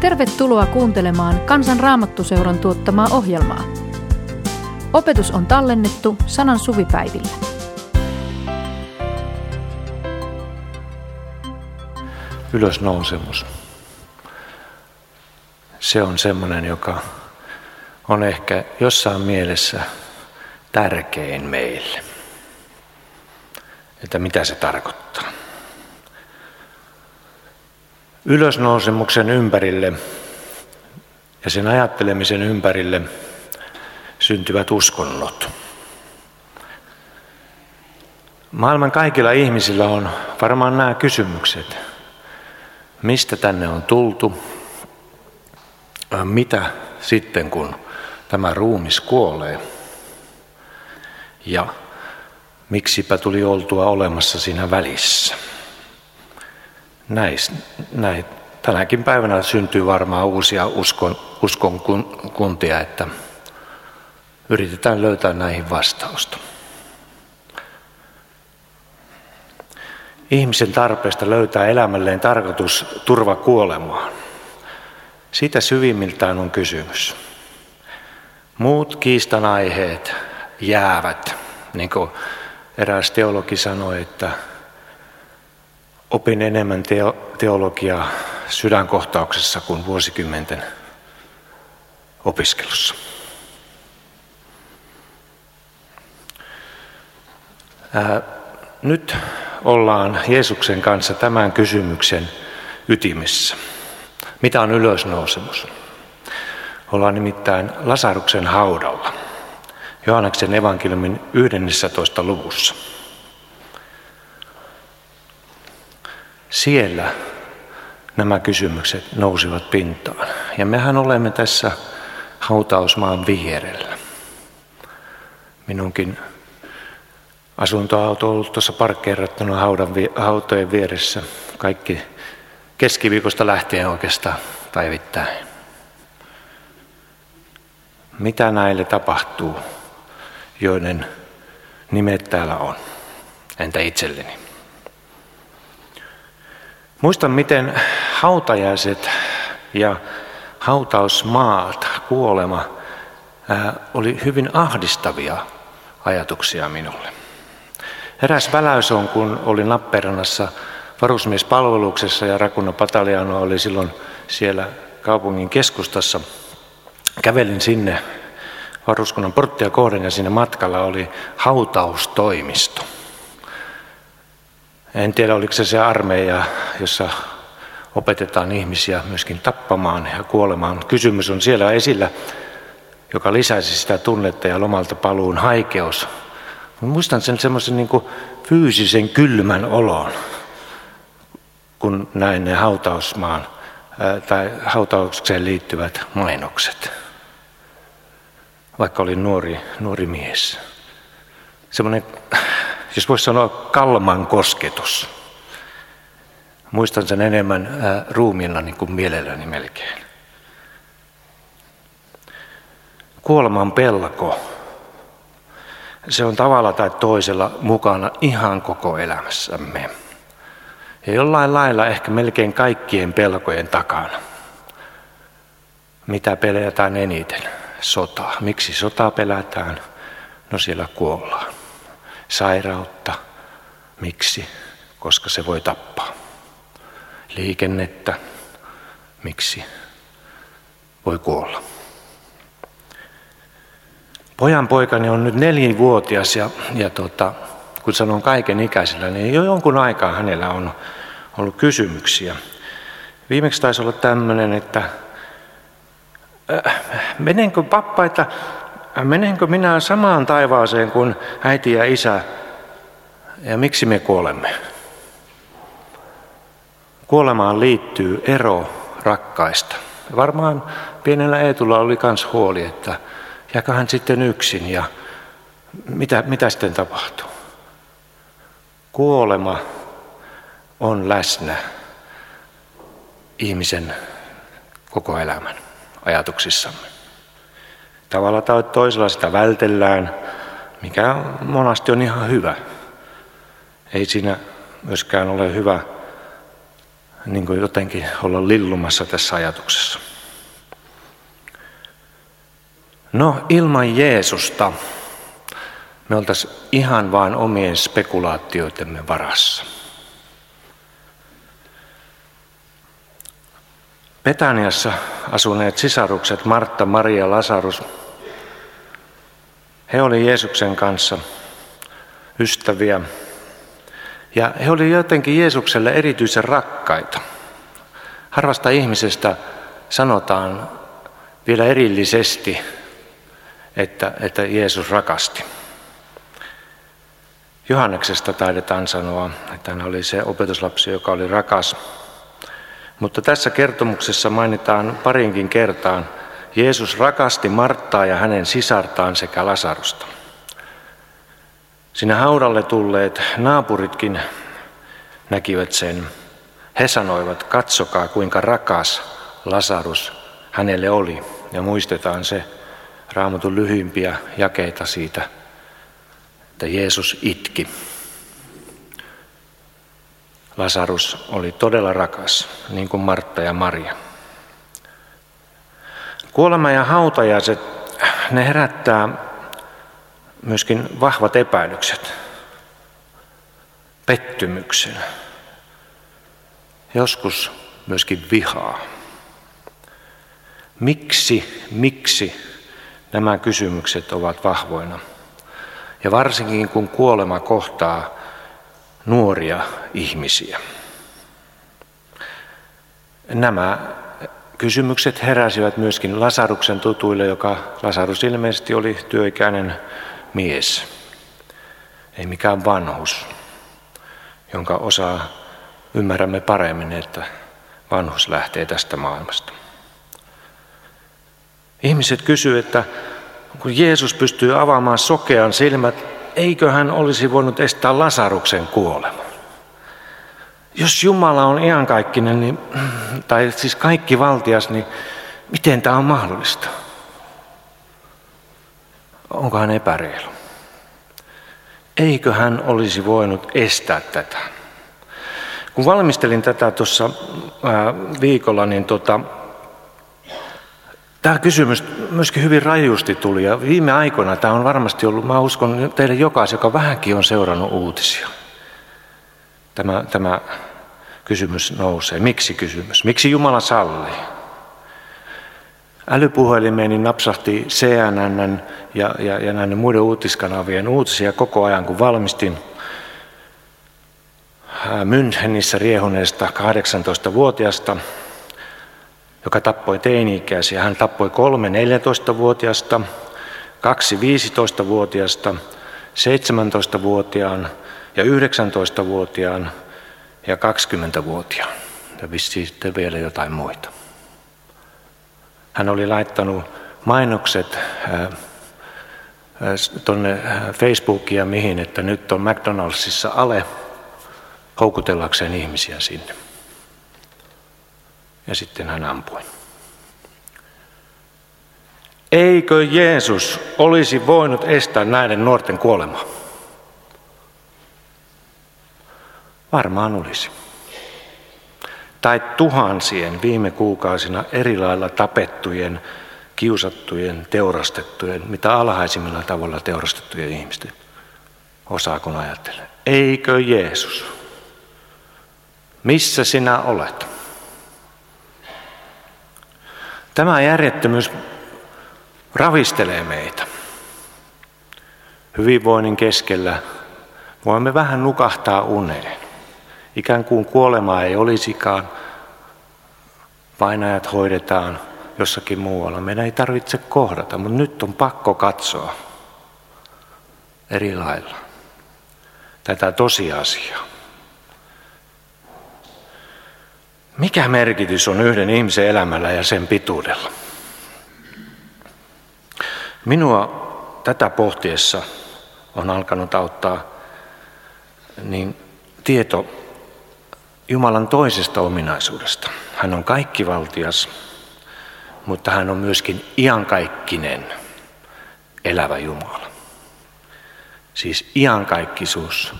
Tervetuloa kuuntelemaan Kansan Raamattuseuran tuottamaa ohjelmaa. Opetus on tallennettu sanan suvipäivillä. Ylösnousemus. Se on semmoinen, joka on ehkä jossain mielessä tärkein meille. Että mitä se tarkoittaa. Ylösnousemuksen ympärille ja sen ajattelemisen ympärille syntyvät uskonnot. Maailman kaikilla ihmisillä on varmaan nämä kysymykset. Mistä tänne on tultu? Mitä sitten, kun tämä ruumis kuolee? Ja miksipä tuli oltua olemassa siinä välissä? Näis, näin, tänäkin päivänä syntyy varmaan uusia uskon, uskon kuntia, että yritetään löytää näihin vastausta. Ihmisen tarpeesta löytää elämälleen tarkoitus turva kuolemaan. Siitä syvimmiltään on kysymys. Muut kiistan aiheet jäävät, niin kuin eräs teologi sanoi, että opin enemmän teologiaa sydänkohtauksessa kuin vuosikymmenten opiskelussa. Ää, nyt ollaan Jeesuksen kanssa tämän kysymyksen ytimessä. Mitä on ylösnousemus? Ollaan nimittäin Lasaruksen haudalla, Johanneksen evankeliumin 11. luvussa. Siellä nämä kysymykset nousivat pintaan. Ja mehän olemme tässä hautausmaan vierellä. Minunkin asuntoauto on ollut tuossa parkkeerattuna haudan, hautojen vieressä kaikki keskiviikosta lähtien oikeastaan päivittäin. Mitä näille tapahtuu, joiden nimet täällä on? Entä itselleni? Muistan, miten hautajaiset ja hautausmaat, kuolema, oli hyvin ahdistavia ajatuksia minulle. Eräs väläys on, kun olin Lappeenrannassa varusmiespalveluksessa ja Rakunna Pataljano oli silloin siellä kaupungin keskustassa. Kävelin sinne varuskunnan porttia kohden ja siinä matkalla oli hautaustoimisto. En tiedä, oliko se se armeija, jossa opetetaan ihmisiä myöskin tappamaan ja kuolemaan. Kysymys on siellä esillä, joka lisäisi sitä tunnetta ja lomalta paluun haikeus. Muistan sen semmoisen niin fyysisen kylmän olon, kun näin ne hautausmaan tai hautaukseen liittyvät mainokset. Vaikka olin nuori, nuori mies. Semmoinen jos voisi sanoa kalman kosketus. Muistan sen enemmän ruumiina niin kuin mielelläni melkein. Kuoleman pelko, se on tavalla tai toisella mukana ihan koko elämässämme. Ja jollain lailla ehkä melkein kaikkien pelkojen takana. Mitä pelätään eniten? Sota. Miksi sota pelätään? No siellä kuollaan sairautta. Miksi? Koska se voi tappaa. Liikennettä. Miksi? Voi kuolla. Pojan poikani on nyt nelivuotias ja, ja tota, kun sanon kaiken ikäisellä, niin jo jonkun aikaa hänellä on ollut kysymyksiä. Viimeksi taisi olla tämmöinen, että äh, menenkö että menenkö minä samaan taivaaseen kuin äiti ja isä ja miksi me kuolemme? Kuolemaan liittyy ero rakkaista. Varmaan pienellä Eetulla oli myös huoli, että jääkö hän sitten yksin ja mitä, mitä sitten tapahtuu? Kuolema on läsnä ihmisen koko elämän ajatuksissamme. Tavalla tai toisella sitä vältellään, mikä monasti on ihan hyvä. Ei siinä myöskään ole hyvä niin kuin jotenkin olla lillumassa tässä ajatuksessa. No ilman Jeesusta me oltaisiin ihan vain omien spekulaatioitemme varassa. Betaniassa asuneet sisarukset Martta, Maria, Lasarus, he olivat Jeesuksen kanssa ystäviä ja he olivat jotenkin Jeesukselle erityisen rakkaita. Harvasta ihmisestä sanotaan vielä erillisesti, että, että Jeesus rakasti. Johanneksesta taidetaan sanoa, että hän oli se opetuslapsi, joka oli rakas. Mutta tässä kertomuksessa mainitaan parinkin kertaan, Jeesus rakasti Marttaa ja hänen sisartaan sekä Lasarusta. Sinä haudalle tulleet naapuritkin näkivät sen. He sanoivat, katsokaa kuinka rakas Lasarus hänelle oli. Ja muistetaan se raamatun lyhyimpiä jakeita siitä, että Jeesus itki. Lasarus oli todella rakas, niin kuin Martta ja Maria. Kuolema ja hautajaiset, ne herättää myöskin vahvat epäilykset, pettymyksen, joskus myöskin vihaa. Miksi, miksi nämä kysymykset ovat vahvoina? Ja varsinkin kun kuolema kohtaa nuoria ihmisiä. Nämä kysymykset heräsivät myöskin Lasaruksen tutuille, joka Lasarus ilmeisesti oli työikäinen mies, ei mikään vanhus, jonka osaa ymmärrämme paremmin, että vanhus lähtee tästä maailmasta. Ihmiset kysyvät, että kun Jeesus pystyy avaamaan sokean silmät, eikö hän olisi voinut estää Lasaruksen kuoleman? Jos Jumala on iankaikkinen, niin, tai siis kaikki valtias, niin miten tämä on mahdollista? Onko hän epäreilu? Eikö hän olisi voinut estää tätä? Kun valmistelin tätä tuossa viikolla, niin tota, tämä kysymys myöskin hyvin rajusti tuli. Ja viime aikoina tämä on varmasti ollut, mä uskon teille jokaisen, joka vähänkin on seurannut uutisia. Tämä, tämä kysymys nousee. Miksi kysymys? Miksi Jumala sallii? Älypuhelimeeni napsahti CNN ja, ja, ja näiden muiden uutiskanavien uutisia koko ajan, kun valmistin Münchenissä riehuneesta 18-vuotiaasta, joka tappoi teini-ikäisiä. Hän tappoi kolme 14-vuotiaasta, kaksi 15-vuotiaasta, 17-vuotiaan ja 19-vuotiaan ja 20-vuotiaan. Ja vissiin sitten vielä jotain muita. Hän oli laittanut mainokset tuonne Facebookia mihin, että nyt on McDonaldsissa ale houkutellakseen ihmisiä sinne. Ja sitten hän ampui. Eikö Jeesus olisi voinut estää näiden nuorten kuolemaa? Varmaan olisi tai tuhansien viime kuukausina eri lailla tapettujen, kiusattujen, teurastettujen, mitä alhaisimmilla tavalla teurastettujen ihmisten osaa, kun ajattelee. Eikö Jeesus? Missä sinä olet? Tämä järjettömyys ravistelee meitä. Hyvinvoinnin keskellä voimme vähän nukahtaa uneen. Ikään kuin kuolemaa ei olisikaan, painajat hoidetaan jossakin muualla. Meidän ei tarvitse kohdata, mutta nyt on pakko katsoa eri lailla tätä tosiasiaa. Mikä merkitys on yhden ihmisen elämällä ja sen pituudella? Minua tätä pohtiessa on alkanut auttaa niin tieto Jumalan toisesta ominaisuudesta. Hän on kaikkivaltias, mutta hän on myöskin iankaikkinen elävä Jumala. Siis iankaikkisuus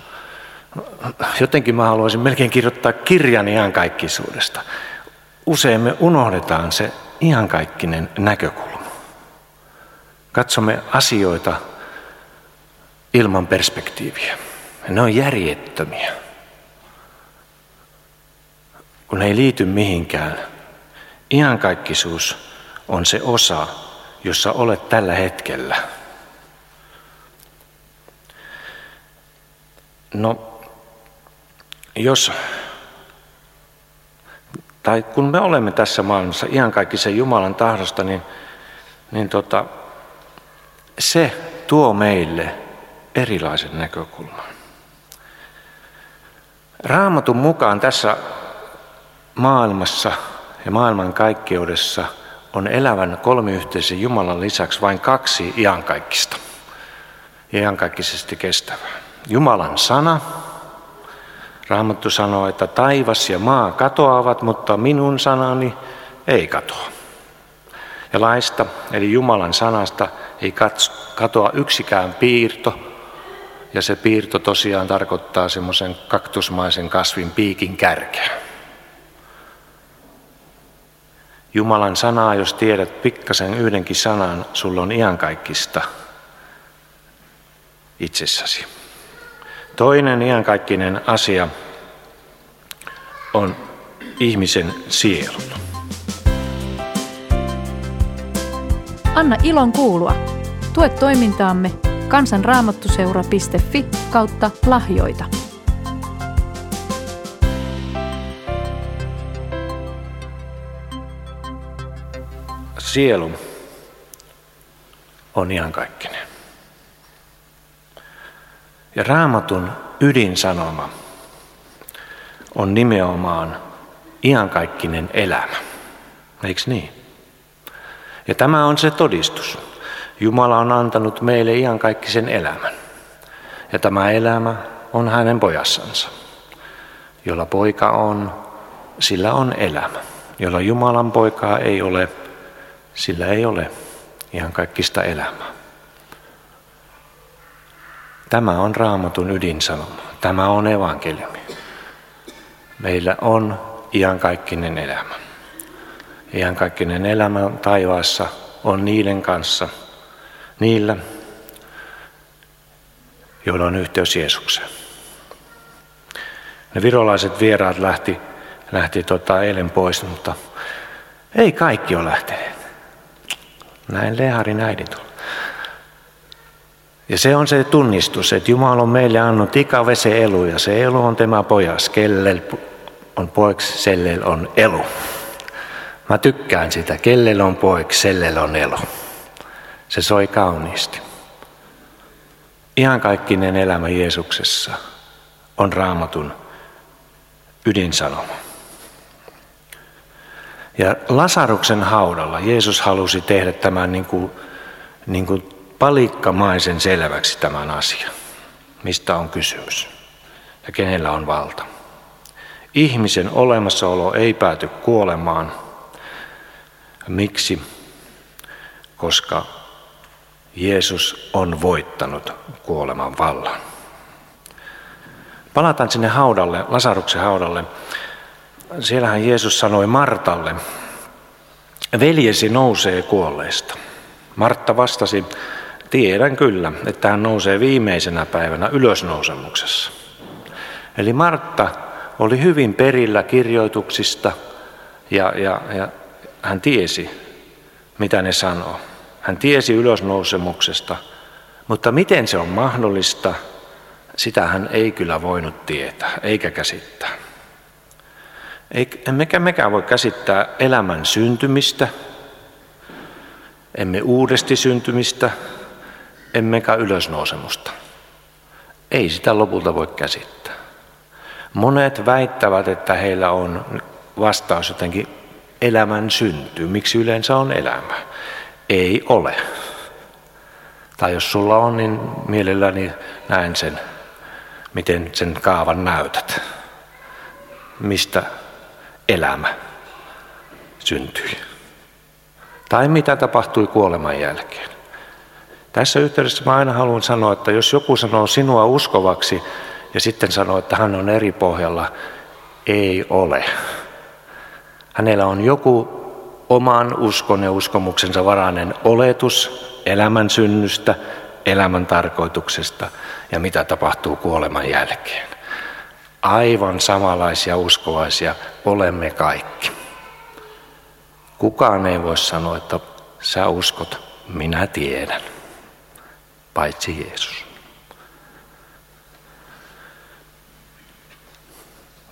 jotenkin mä haluaisin melkein kirjoittaa kirjan iankaikkisuudesta. Usein me unohdetaan se iankaikkinen näkökulma. Katsomme asioita ilman perspektiiviä. Ne on järjettömiä, kun ne ei liity mihinkään. Iankaikkisuus on se osa, jossa olet tällä hetkellä. No, jos, tai kun me olemme tässä maailmassa ihan kaikki sen Jumalan tahdosta, niin, niin tota, se tuo meille erilaisen näkökulman. Raamatun mukaan tässä maailmassa ja maailman kaikkeudessa on elävän kolmiyhteisen Jumalan lisäksi vain kaksi iankaikkista ja iankaikkisesti kestävää. Jumalan sana, Raamattu sanoo, että taivas ja maa katoavat, mutta minun sanani ei katoa. Ja laista, eli Jumalan sanasta, ei katoa yksikään piirto, ja se piirto tosiaan tarkoittaa semmoisen kaktusmaisen kasvin piikin kärkeä. Jumalan sanaa, jos tiedät pikkasen yhdenkin sanan, sulla on iankaikkista itsessäsi. Toinen iankaikkinen asia on ihmisen sielu. Anna ilon kuulua. Tue toimintaamme kansanraamattuseura.fi kautta lahjoita. Sielu on iankaikkinen. Ja raamatun ydinsanoma on nimenomaan iankaikkinen elämä. Eikö niin? Ja tämä on se todistus. Jumala on antanut meille iankaikkisen elämän. Ja tämä elämä on hänen pojassansa. Jolla poika on, sillä on elämä. Jolla Jumalan poikaa ei ole, sillä ei ole ihan kaikkista elämää. Tämä on raamatun ydinsanoma. Tämä on evankeliumi. Meillä on iankaikkinen elämä. Iankaikkinen elämä taivaassa on niiden kanssa, niillä, joilla on yhteys Jeesukseen. Ne virolaiset vieraat lähti, lähti tota eilen pois, mutta ei kaikki ole lähteneet. Näin Leharin äidin tuli. Ja se on se tunnistus, että Jumala on meille annut ikävese elu ja se elu on tämä pojas, kellel on poiksi, sellel on elu. Mä tykkään sitä, kellel on poiksi, sellel on elu. Se soi kauniisti. Ihan kaikkinen elämä Jeesuksessa on raamatun ydinsanoma. Ja Lasaruksen haudalla Jeesus halusi tehdä tämän niin kuin, niin kuin palikkamaisen selväksi tämän asian, mistä on kysymys ja kenellä on valta. Ihmisen olemassaolo ei pääty kuolemaan. Miksi? Koska Jeesus on voittanut kuoleman vallan. Palataan sinne haudalle, Lasaruksen haudalle. Siellähän Jeesus sanoi Martalle, veljesi nousee kuolleista. Martta vastasi, Tiedän kyllä, että hän nousee viimeisenä päivänä ylösnousemuksessa. Eli Martta oli hyvin perillä kirjoituksista ja, ja, ja hän tiesi, mitä ne sanoo. Hän tiesi ylösnousemuksesta, mutta miten se on mahdollista, sitä hän ei kyllä voinut tietää eikä käsittää. Emmekä mekään voi käsittää elämän syntymistä, emme uudesti syntymistä, emmekä ylösnousemusta. Ei sitä lopulta voi käsittää. Monet väittävät, että heillä on vastaus jotenkin elämän syntyy. Miksi yleensä on elämä? Ei ole. Tai jos sulla on, niin mielelläni näen sen, miten sen kaavan näytät. Mistä elämä syntyi. Tai mitä tapahtui kuoleman jälkeen. Tässä yhteydessä mä aina haluan sanoa, että jos joku sanoo sinua uskovaksi ja sitten sanoo, että hän on eri pohjalla, ei ole. Hänellä on joku oman uskon ja uskomuksensa varainen oletus elämän synnystä, elämän tarkoituksesta ja mitä tapahtuu kuoleman jälkeen. Aivan samanlaisia uskovaisia olemme kaikki. Kukaan ei voi sanoa, että sä uskot, minä tiedän, paitsi Jeesus.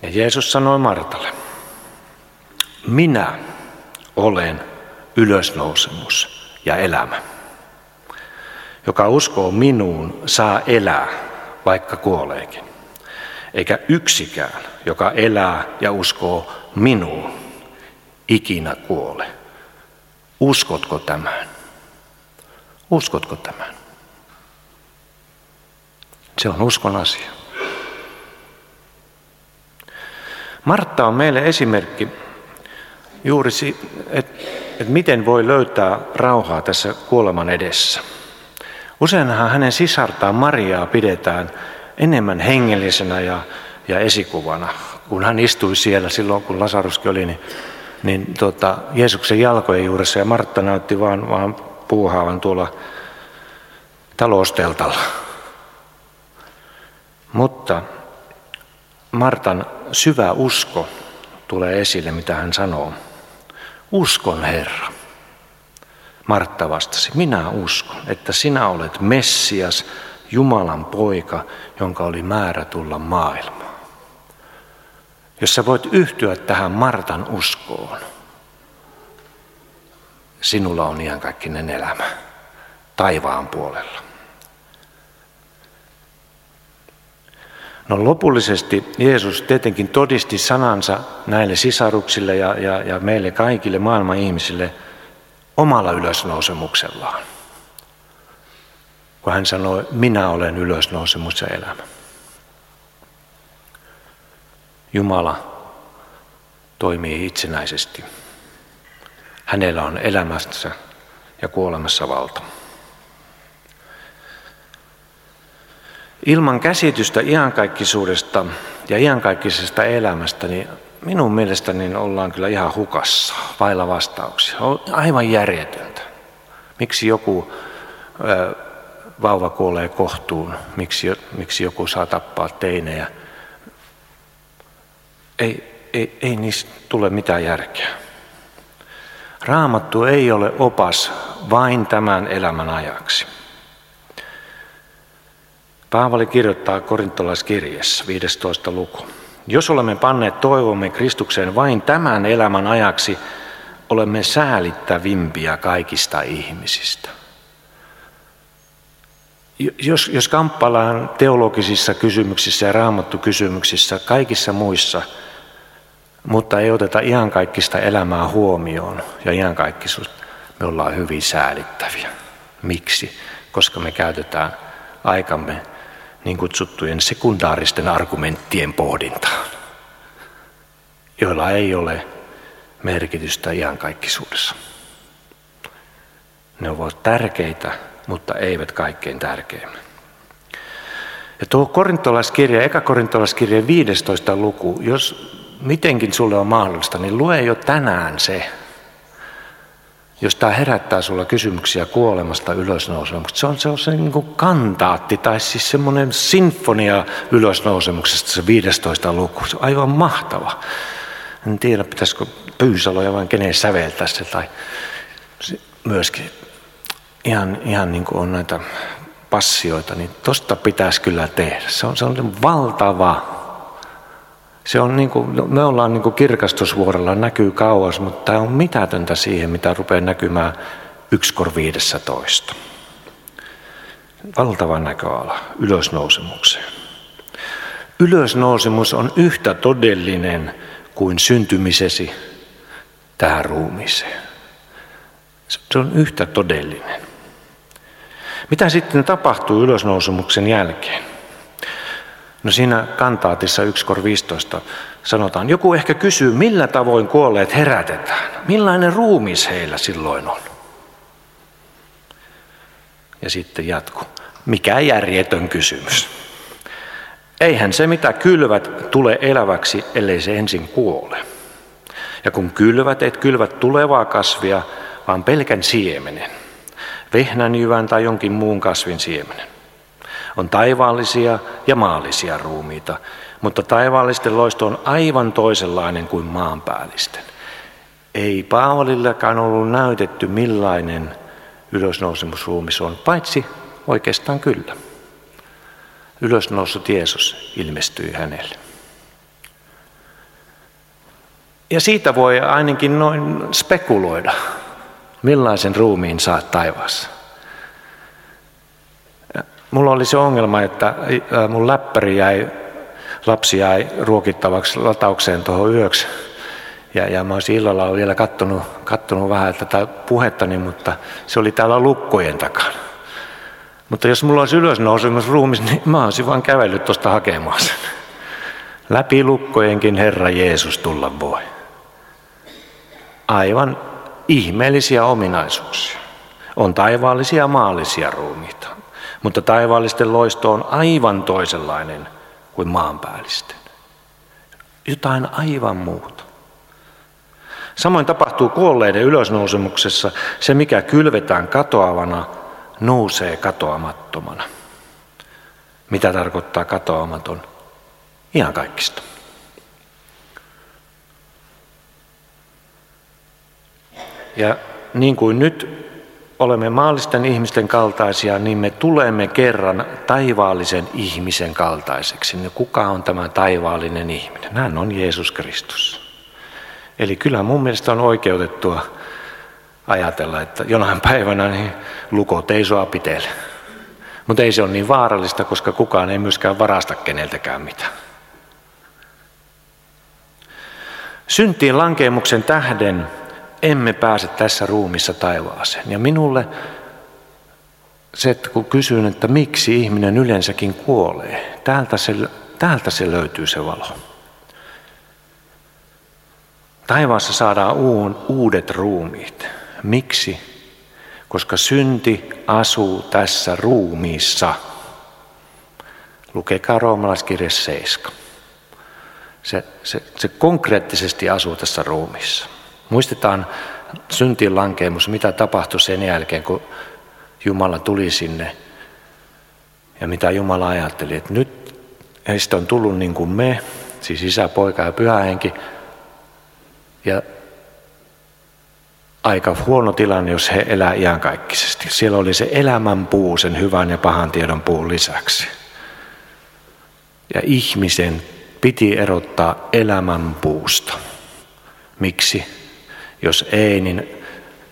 Ja Jeesus sanoi Martalle, minä olen ylösnousemus ja elämä. Joka uskoo minuun, saa elää, vaikka kuoleekin. Eikä yksikään, joka elää ja uskoo minuun, ikinä kuole. Uskotko tämän? Uskotko tämän? Se on uskon asia. Martta on meille esimerkki juuri, että et miten voi löytää rauhaa tässä kuoleman edessä. Useinhan hänen sisartaan Mariaa pidetään enemmän hengellisenä ja, ja esikuvana. Kun hän istui siellä silloin, kun Lasaruskin oli, niin, niin tota, Jeesuksen jalkojen juuressa ja Martta näytti vaan, vaan puuhaavan tuolla talousteltalla. Mutta Martan syvä usko tulee esille, mitä hän sanoo. Uskon Herra. Martta vastasi, minä uskon, että sinä olet Messias, Jumalan poika, jonka oli määrä tulla maailmaan. Jos sä voit yhtyä tähän Martan uskoon, sinulla on iankaikkinen elämä taivaan puolella. No lopullisesti Jeesus tietenkin todisti sanansa näille sisaruksille ja, ja, ja meille kaikille maailman ihmisille omalla ylösnousemuksellaan. Kun hän sanoi, minä olen ylösnousemus ja elämä. Jumala toimii itsenäisesti. Hänellä on elämässä ja kuolemassa valta. Ilman käsitystä iankaikkisuudesta ja iankaikkisesta elämästä, niin minun mielestäni ollaan kyllä ihan hukassa, vailla vastauksia. On aivan järjetöntä. Miksi joku ö, vauva kuolee kohtuun, miksi, miksi joku saa tappaa teinejä. Ei, ei, ei niistä tule mitään järkeä. Raamattu ei ole opas vain tämän elämän ajaksi. Paavali kirjoittaa korintolaiskirjassa 15. luku. Jos olemme panneet toivomme Kristukseen vain tämän elämän ajaksi, olemme säälittävimpiä kaikista ihmisistä. Jos, jos kamppaillaan teologisissa kysymyksissä ja raamattukysymyksissä, kaikissa muissa, mutta ei oteta ihan kaikista elämää huomioon ja ihan kaikkisuus, me ollaan hyvin säälittäviä. Miksi? Koska me käytetään aikamme niin kutsuttujen sekundaaristen argumenttien pohdintaan, joilla ei ole merkitystä iankaikkisuudessa. Ne ovat tärkeitä, mutta eivät kaikkein tärkeimmät. Ja tuo korintolaiskirja, eka korintolaiskirja 15 luku, jos mitenkin sulle on mahdollista, niin lue jo tänään se, jos tämä herättää sulla kysymyksiä kuolemasta ylösnousemuksesta, se on se, on se niin kuin kantaatti tai siis semmoinen sinfonia ylösnousemuksesta, se 15 luku. Se on aivan mahtava. En tiedä, pitäisikö Pyysaloja vai kenen säveltää se tai myöskin ihan, ihan niin kuin on näitä passioita, niin tosta pitäisi kyllä tehdä. Se on, se on valtava se on niin kuin, me ollaan niin kuin kirkastusvuorella, näkyy kauas, mutta tämä on mitätöntä siihen, mitä rupeaa näkymään yksi kor 15. Valtava näköala ylösnousemukseen. Ylösnousemus on yhtä todellinen kuin syntymisesi tähän ruumiiseen. Se on yhtä todellinen. Mitä sitten tapahtuu ylösnousemuksen jälkeen? No siinä kantaatissa 1 kor 15 sanotaan, joku ehkä kysyy, millä tavoin kuolleet herätetään? Millainen ruumis heillä silloin on? Ja sitten jatku. Mikä järjetön kysymys. Eihän se mitä kylvät tule eläväksi, ellei se ensin kuole. Ja kun kylvät, et kylvät tulevaa kasvia, vaan pelkän siemenen, vehnänjyvän tai jonkin muun kasvin siemenen. On taivaallisia ja maallisia ruumiita, mutta taivaallisten loisto on aivan toisenlainen kuin maanpäällisten. Ei Paavalillakaan ollut näytetty millainen ylösnousemusruumis on, paitsi oikeastaan kyllä. Ylösnoussut Jeesus ilmestyi hänelle. Ja siitä voi ainakin noin spekuloida, millaisen ruumiin saat taivaassa. Mulla oli se ongelma, että mun läppäri jäi, lapsi jäi ruokittavaksi lataukseen tuohon yöksi. Ja, ja mä olisin illalla vielä kattonut, kattonut vähän tätä puhettani, mutta se oli täällä lukkojen takana. Mutta jos mulla olisi ylösnousemus ruumis, niin mä olisin vaan kävellyt tuosta hakemaan sen. Läpi lukkojenkin Herra Jeesus tulla voi. Aivan ihmeellisiä ominaisuuksia. On taivaallisia maallisia ruumiita, mutta taivaallisten loisto on aivan toisenlainen kuin maanpäällisten. Jotain aivan muuta. Samoin tapahtuu kuolleiden ylösnousemuksessa. Se, mikä kylvetään katoavana, nousee katoamattomana. Mitä tarkoittaa katoamaton? Ihan kaikista. Ja niin kuin nyt olemme maallisten ihmisten kaltaisia, niin me tulemme kerran taivaallisen ihmisen kaltaiseksi. No kuka on tämä taivaallinen ihminen? Hän on Jeesus Kristus. Eli kyllä mun mielestä on oikeutettua ajatella, että jonain päivänä niin lukot ei sua pitele. Mutta ei se ole niin vaarallista, koska kukaan ei myöskään varasta keneltäkään mitään. Syntiin lankeemuksen tähden emme pääse tässä ruumissa taivaaseen. Ja minulle se, että kun kysyn, että miksi ihminen yleensäkin kuolee, täältä se, täältä se löytyy se valo. Taivaassa saadaan uudet ruumiit. Miksi? Koska synti asuu tässä ruumiissa. Lukekaa roomalaiskirja 7. Se, se, se konkreettisesti asuu tässä ruumiissa. Muistetaan syntiin lankeemus, mitä tapahtui sen jälkeen, kun Jumala tuli sinne. Ja mitä Jumala ajatteli, että nyt heistä on tullut niin kuin me, siis isä, poika ja pyhä henki. Ja aika huono tilanne, jos he elää iankaikkisesti. Siellä oli se elämän puu sen hyvän ja pahan tiedon puun lisäksi. Ja ihmisen piti erottaa elämän puusta. Miksi? Jos ei, niin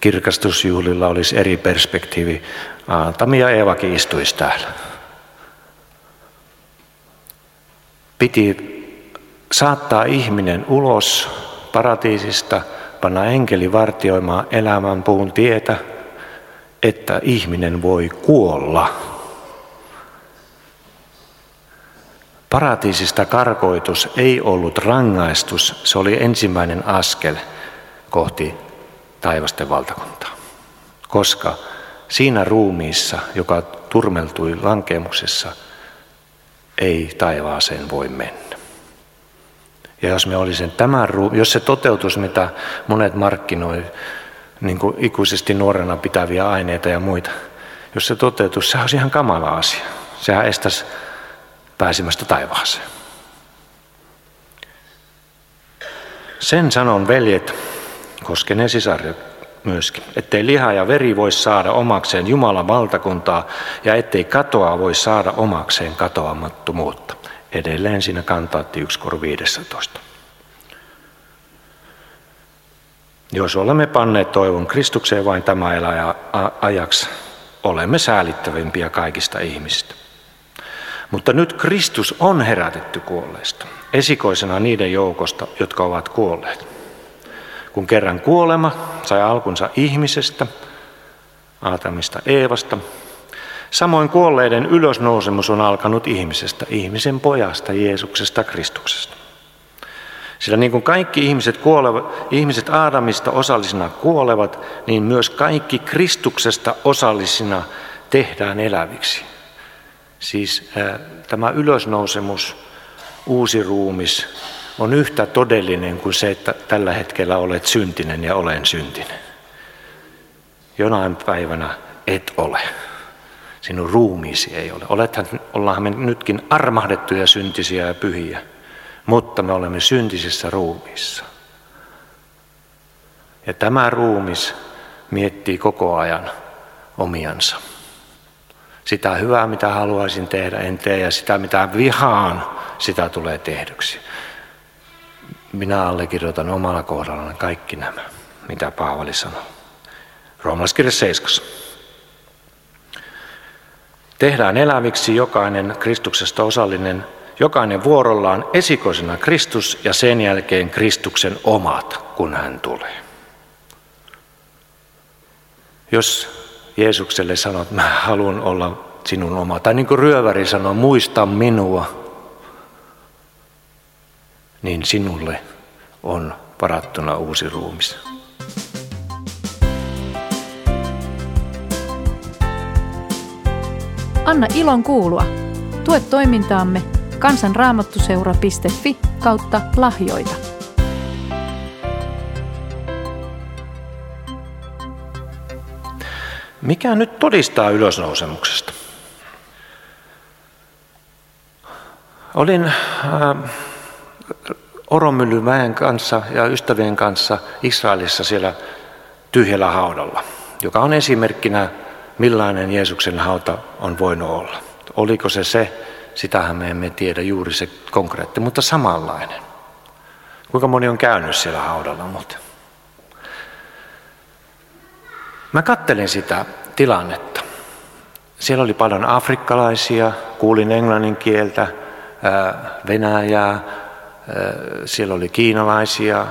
kirkastusjuhlilla olisi eri perspektiivi. Aatami ja Eevakin istuisi täällä. Piti saattaa ihminen ulos paratiisista – panna enkeli vartioimaan elämän puun tietä, että ihminen voi kuolla. Paratiisista karkoitus ei ollut rangaistus, se oli ensimmäinen askel kohti taivasten valtakuntaa. Koska siinä ruumiissa, joka turmeltui lankemuksessa, ei taivaaseen voi mennä. Ja jos me olisin tämän, jos se toteutus, mitä monet markkinoi, niin kuin ikuisesti nuorena pitäviä aineita ja muita, jos se toteutus, sehän olisi ihan kamala asia. Sehän estäisi pääsemästä taivaaseen. Sen sanon veljet, koskeneen sisarjat myöskin, ettei liha ja veri voi saada omakseen Jumalan valtakuntaa ja ettei katoa voi saada omakseen katoamattomuutta. Edelleen siinä kantaatti 1 kor 15. Jos olemme panneet toivon Kristukseen vain tämä eläjä ajaksi, olemme säälittävimpiä kaikista ihmisistä. Mutta nyt Kristus on herätetty kuolleista, esikoisena niiden joukosta, jotka ovat kuolleet. Kun kerran kuolema sai alkunsa ihmisestä, Aatamista Eevasta, Samoin kuolleiden ylösnousemus on alkanut ihmisestä, ihmisen pojasta, Jeesuksesta, Kristuksesta. Sillä niin kuin kaikki ihmiset, kuolevat, ihmiset Aadamista osallisina kuolevat, niin myös kaikki Kristuksesta osallisina tehdään eläviksi. Siis äh, tämä ylösnousemus, uusi ruumis, on yhtä todellinen kuin se, että tällä hetkellä olet syntinen ja olen syntinen. Jonain päivänä et ole. Sinun ruumiisi ei ole. Olethan, ollaan me nytkin armahdettuja syntisiä ja pyhiä, mutta me olemme syntisessä ruumiissa. Ja tämä ruumis miettii koko ajan omiansa. Sitä hyvää, mitä haluaisin tehdä, en tee, ja sitä, mitä vihaan, sitä tulee tehdyksi. Minä allekirjoitan omalla kohdallani kaikki nämä, mitä Paavali sanoo. Roomalaiskirja 7. Tehdään eläviksi jokainen Kristuksesta osallinen, jokainen vuorollaan esikoisena Kristus ja sen jälkeen Kristuksen omat, kun hän tulee. Jos Jeesukselle sanoo, että mä haluan olla sinun oma, tai niin kuin ryöväri sanoo, muista minua, niin sinulle on varattuna uusi ruumis. Anna ilon kuulua. Tue toimintaamme kansanraamattuseura.fi kautta lahjoita. Mikä nyt todistaa ylösnousemuksesta? Olin äh, Oromyllyn väen kanssa ja ystävien kanssa Israelissa siellä tyhjällä haudalla, joka on esimerkkinä millainen Jeesuksen hauta on voinut olla. Oliko se se, sitähän me emme tiedä juuri se konkreetti, mutta samanlainen. Kuinka moni on käynyt siellä haudalla muuten? Mä kattelin sitä tilannetta. Siellä oli paljon afrikkalaisia, kuulin englannin kieltä, venäjää, siellä oli kiinalaisia.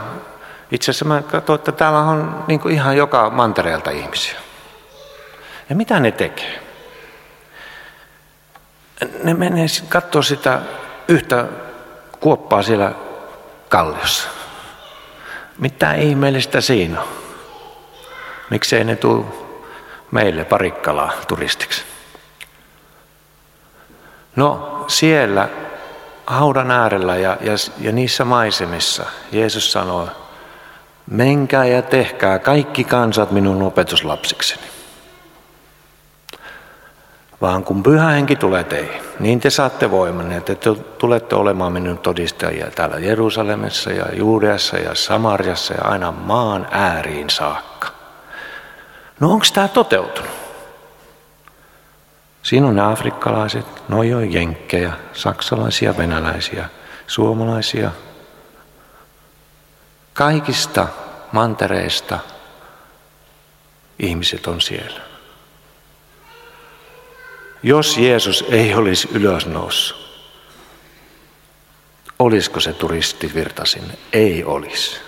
Itse asiassa mä katsoin, että täällä on niin ihan joka mantereelta ihmisiä. Ja mitä ne tekee? Ne menee katsoa sitä yhtä kuoppaa siellä kalliossa. Mitä ihmeellistä siinä on? Miksei ne tule meille parikkalaa turistiksi? No siellä haudan äärellä ja, ja, ja niissä maisemissa Jeesus sanoi, menkää ja tehkää kaikki kansat minun opetuslapsikseni. Vaan kun pyhä henki tulee teihin, niin te saatte voiman, että te tulette olemaan minun todistajia täällä Jerusalemissa ja Juudeassa ja Samariassa ja aina maan ääriin saakka. No onko tämä toteutunut? Siinä on ne afrikkalaiset, no jo jenkkejä, saksalaisia, venäläisiä, suomalaisia. Kaikista mantereista ihmiset on siellä. Jos Jeesus ei olisi ylösnoussut, olisiko se turistivirta sinne? Ei olisi.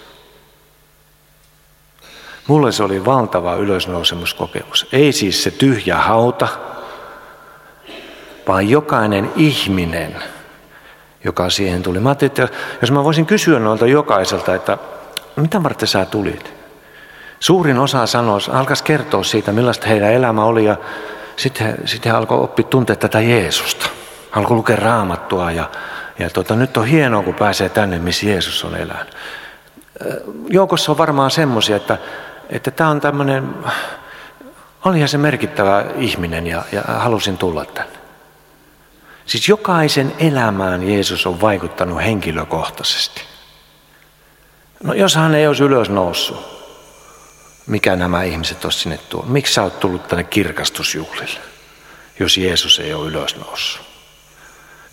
Mulle se oli valtava ylösnousemuskokemus. Ei siis se tyhjä hauta, vaan jokainen ihminen, joka siihen tuli. Mä ajattelin, että jos mä voisin kysyä noilta jokaiselta, että mitä varten sä tulit? Suurin osa sanoi, alkaisi kertoa siitä, millaista heidän elämä oli ja sitten, sitten hän alkoi oppia tuntea tätä Jeesusta. Alkoi lukea raamattua ja, ja tota, nyt on hienoa, kun pääsee tänne, missä Jeesus on elänyt. Joukossa on varmaan semmoisia, että, että tämä on tämmöinen, olihan se merkittävä ihminen ja, ja halusin tulla tänne. Siis jokaisen elämään Jeesus on vaikuttanut henkilökohtaisesti. No jos hän ei olisi ylös noussut, mikä nämä ihmiset olisi sinne tuo? Miksi sä oot tullut tänne kirkastusjuhlille, jos Jeesus ei ole ylös noussut?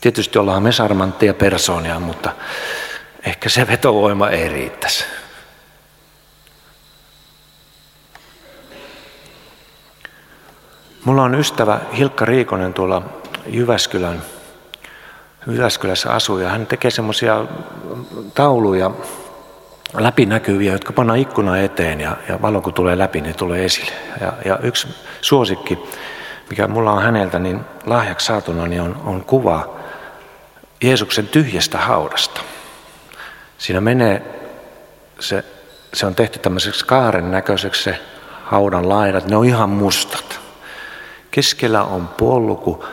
Tietysti ollaan me sarmantteja persoonia, mutta ehkä se vetovoima ei riittäisi. Mulla on ystävä Hilkka Riikonen tuolla Jyväskylän, Jyväskylässä asuu ja hän tekee semmoisia tauluja, läpinäkyviä, jotka pannaan ikkuna eteen ja, ja valo kun tulee läpi, niin tulee esille. Ja, ja yksi suosikki, mikä mulla on häneltä, niin lahjaksi saatuna, niin on, on kuva Jeesuksen tyhjästä haudasta. Siinä menee, se, se on tehty tämmöiseksi kaaren näköiseksi se haudan laidat, ne on ihan mustat. Keskellä on polku,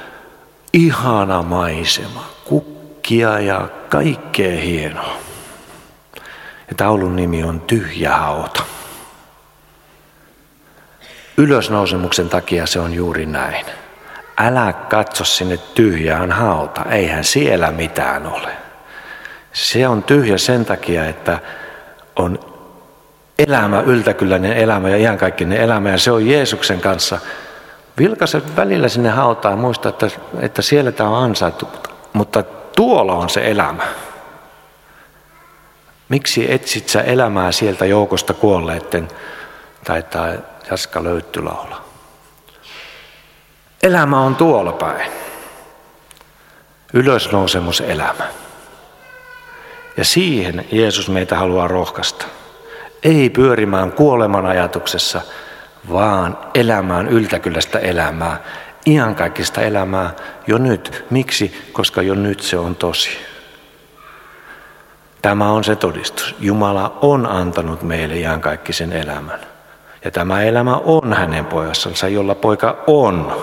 ihana maisema, kukkia ja kaikkea hienoa. Ja taulun nimi on Tyhjä hauta. Ylösnousemuksen takia se on juuri näin. Älä katso sinne tyhjään hauta, eihän siellä mitään ole. Se on tyhjä sen takia, että on elämä, yltäkylläinen elämä ja iankaikkinen elämä ja se on Jeesuksen kanssa. Vilkaise välillä sinne hautaan muista, että, että siellä tämä on ansaittu, mutta tuolla on se elämä. Miksi etsit sä elämää sieltä joukosta kuolleiden, tai Jaska Löyttylaula? Elämä on tuolla päin. Ylösnousemuselämä. Ja siihen Jeesus meitä haluaa rohkaista. Ei pyörimään kuoleman ajatuksessa, vaan elämään yltäkyllästä elämää, iankaikkista elämää jo nyt. Miksi? Koska jo nyt se on tosi. Tämä on se todistus. Jumala on antanut meille iankaikkisen elämän. Ja tämä elämä on hänen pojassansa, jolla poika on.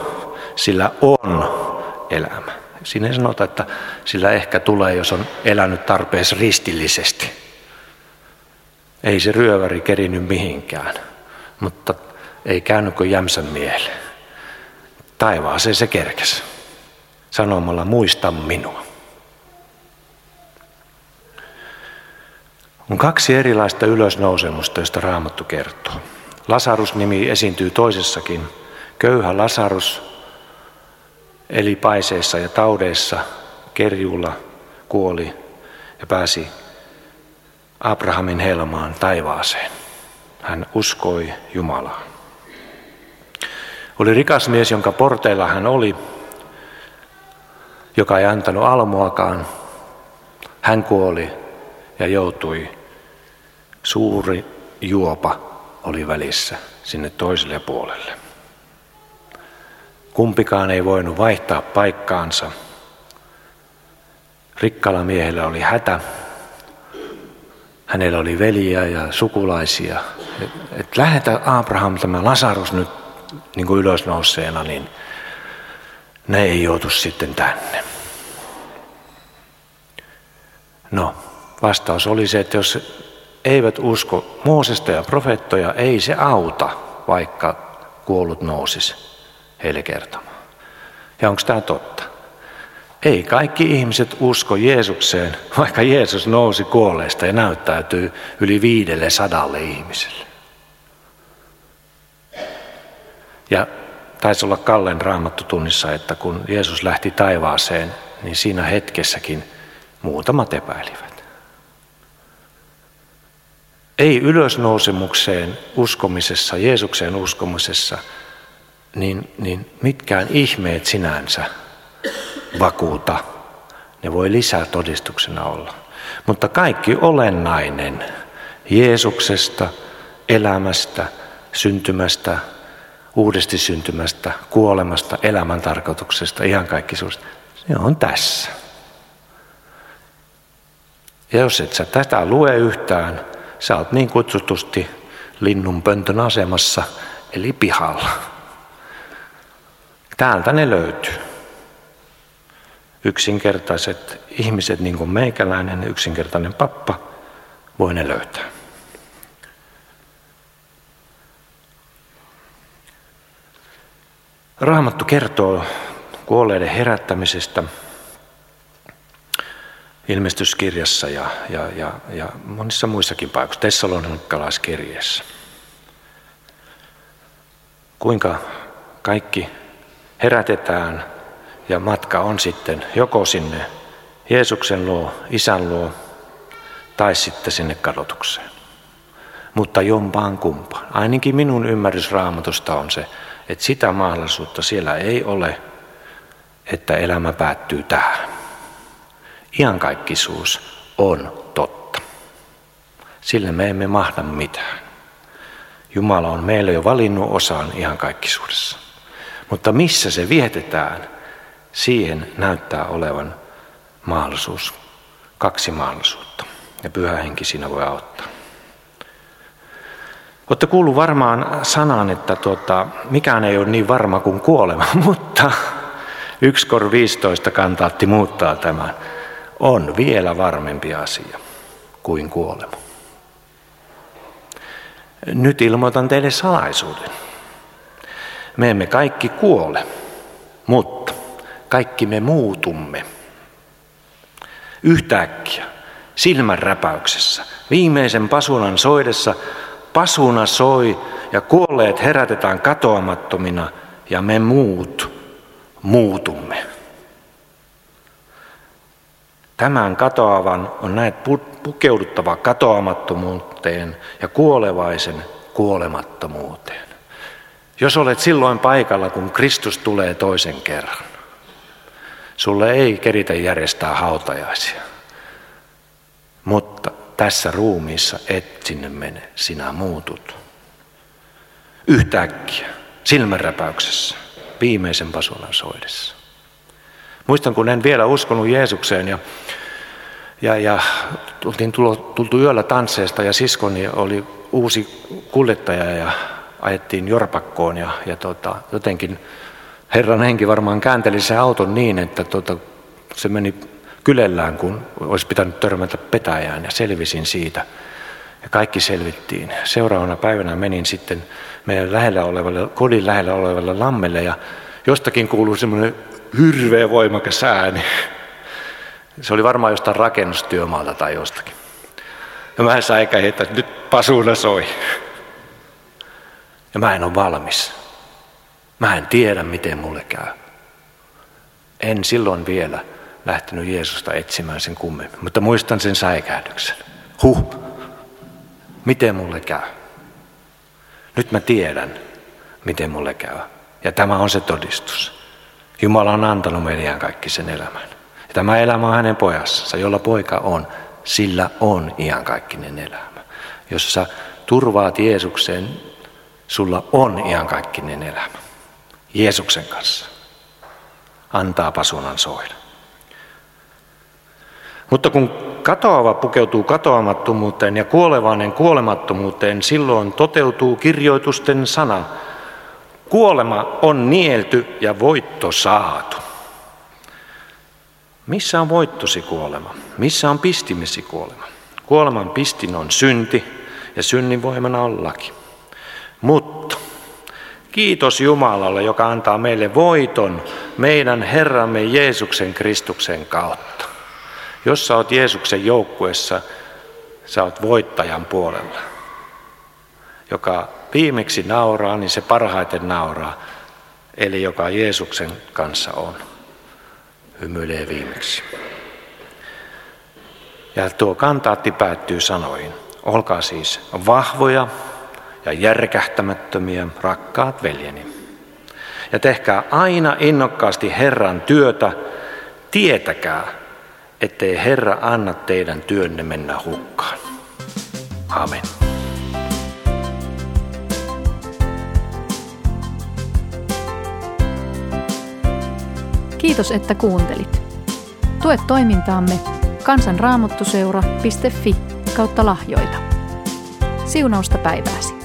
Sillä on elämä. Siinä ei sanota, että sillä ehkä tulee, jos on elänyt tarpeeksi ristillisesti. Ei se ryöväri kerinyt mihinkään, mutta ei käynyt kuin jämsän mieleen. Taivaaseen se kerkesi sanomalla muista minua. On kaksi erilaista ylösnousemusta, joista Raamattu kertoo. Lasarus-nimi esiintyy toisessakin. Köyhä Lasarus eli paiseissa ja taudeissa kerjulla kuoli ja pääsi Abrahamin helmaan taivaaseen. Hän uskoi Jumalaa. Oli rikas mies, jonka porteilla hän oli, joka ei antanut almoakaan. Hän kuoli ja joutui suuri juopa oli välissä sinne toiselle puolelle. Kumpikaan ei voinut vaihtaa paikkaansa. Rikkalla miehellä oli hätä. Hänellä oli veliä ja sukulaisia. Et, et lähetä Abraham tämä Lasarus nyt niin kuin ylösnouseena, niin ne ei joutu sitten tänne. No, vastaus oli se, että jos eivät usko Moosesta ja profeettoja, ei se auta, vaikka kuollut nousisi heille kertomaan. Ja onko tämä totta? Ei kaikki ihmiset usko Jeesukseen, vaikka Jeesus nousi kuolleesta ja näyttäytyy yli viidelle sadalle ihmiselle. Ja taisi olla Kallen raamattutunnissa, että kun Jeesus lähti taivaaseen, niin siinä hetkessäkin muutamat epäilivät. Ei ylösnousemukseen uskomisessa, Jeesukseen uskomisessa, niin, niin mitkään ihmeet sinänsä vakuuta. Ne voi lisää todistuksena olla. Mutta kaikki olennainen Jeesuksesta, elämästä, syntymästä, uudesti syntymästä, kuolemasta, elämän tarkoituksesta, ihan kaikki suusta, se on tässä. Ja jos et sä tätä lue yhtään, sä oot niin kutsutusti linnunpöntön asemassa, eli pihalla. Täältä ne löytyy. Yksinkertaiset ihmiset, niin kuin meikäläinen, yksinkertainen pappa, voi ne löytää. Raamattu kertoo kuolleiden herättämisestä ilmestyskirjassa ja, ja, ja, ja monissa muissakin paikoissa, Tessalonikalaiskirjeessä. Kuinka kaikki herätetään ja matka on sitten joko sinne Jeesuksen luo, Isän luo tai sitten sinne kadotukseen. Mutta jompaan kumpaan. Ainakin minun ymmärrys raamatusta on se, että sitä mahdollisuutta siellä ei ole, että elämä päättyy tähän. Iankaikkisuus on totta. Sille me emme mahda mitään. Jumala on meille jo valinnut osaan iankaikkisuudessa. Mutta missä se vietetään, siihen näyttää olevan mahdollisuus, kaksi mahdollisuutta. Ja pyhä henki siinä voi auttaa. Olette kuullut varmaan sanan, että tuota, mikään ei ole niin varma kuin kuolema, mutta 1 kor 15 kantaatti muuttaa tämän. On vielä varmempi asia kuin kuolema. Nyt ilmoitan teille salaisuuden. Me emme kaikki kuole, mutta kaikki me muutumme. Yhtäkkiä, silmän räpäyksessä, viimeisen pasunan soidessa, pasuna soi ja kuolleet herätetään katoamattomina ja me muut muutumme. Tämän katoavan on näet pukeuduttava katoamattomuuteen ja kuolevaisen kuolemattomuuteen. Jos olet silloin paikalla, kun Kristus tulee toisen kerran, sulle ei keritä järjestää hautajaisia. Mutta tässä ruumiissa et sinne mene, sinä muutut. Yhtäkkiä, silmänräpäyksessä, viimeisen pasunan soidessa. Muistan, kun en vielä uskonut Jeesukseen ja, ja, ja tultiin tulo, tultu yöllä tansseesta ja siskoni oli uusi kuljettaja ja ajettiin Jorpakkoon ja, ja tota, jotenkin Herran henki varmaan käänteli sen auton niin, että tota, se meni kylellään, kun olisi pitänyt törmätä petäjään ja selvisin siitä. Ja kaikki selvittiin. Seuraavana päivänä menin sitten meidän lähellä olevalle, kodin lähellä olevalle lammelle ja jostakin kuului semmoinen hirveä voimakas ääni. Se oli varmaan jostain rakennustyömaalta tai jostakin. Ja mä säikäin, että nyt pasuna soi. Ja mä en ole valmis. Mä en tiedä, miten mulle käy. En silloin vielä lähtenyt Jeesusta etsimään sen kummemmin, mutta muistan sen säikähdyksen. Huh, miten mulle käy? Nyt mä tiedän, miten mulle käy. Ja tämä on se todistus. Jumala on antanut meille kaikki sen elämän. Ja tämä elämä on hänen pojassansa, jolla poika on. Sillä on iankaikkinen elämä. Jos sä turvaat Jeesukseen, sulla on iankaikkinen elämä. Jeesuksen kanssa. Antaa pasunan soida. Mutta kun katoava pukeutuu katoamattomuuteen ja kuolevainen kuolemattomuuteen, silloin toteutuu kirjoitusten sana. Kuolema on nielty ja voitto saatu. Missä on voittosi kuolema? Missä on pistimesi kuolema? Kuoleman pistin on synti ja synnin voimana on laki. Mutta kiitos Jumalalle, joka antaa meille voiton meidän Herramme Jeesuksen Kristuksen kautta. Jos sä oot Jeesuksen joukkuessa, sä oot voittajan puolella. Joka viimeksi nauraa, niin se parhaiten nauraa. Eli joka Jeesuksen kanssa on. Hymyilee viimeksi. Ja tuo kantaatti päättyy sanoihin. Olkaa siis vahvoja ja järkähtämättömiä, rakkaat veljeni. Ja tehkää aina innokkaasti Herran työtä, tietäkää, ettei Herra anna teidän työnne mennä hukkaan. Amen. Kiitos, että kuuntelit. Tue toimintaamme kansanraamottuseura.fi kautta lahjoita. Siunausta päivääsi.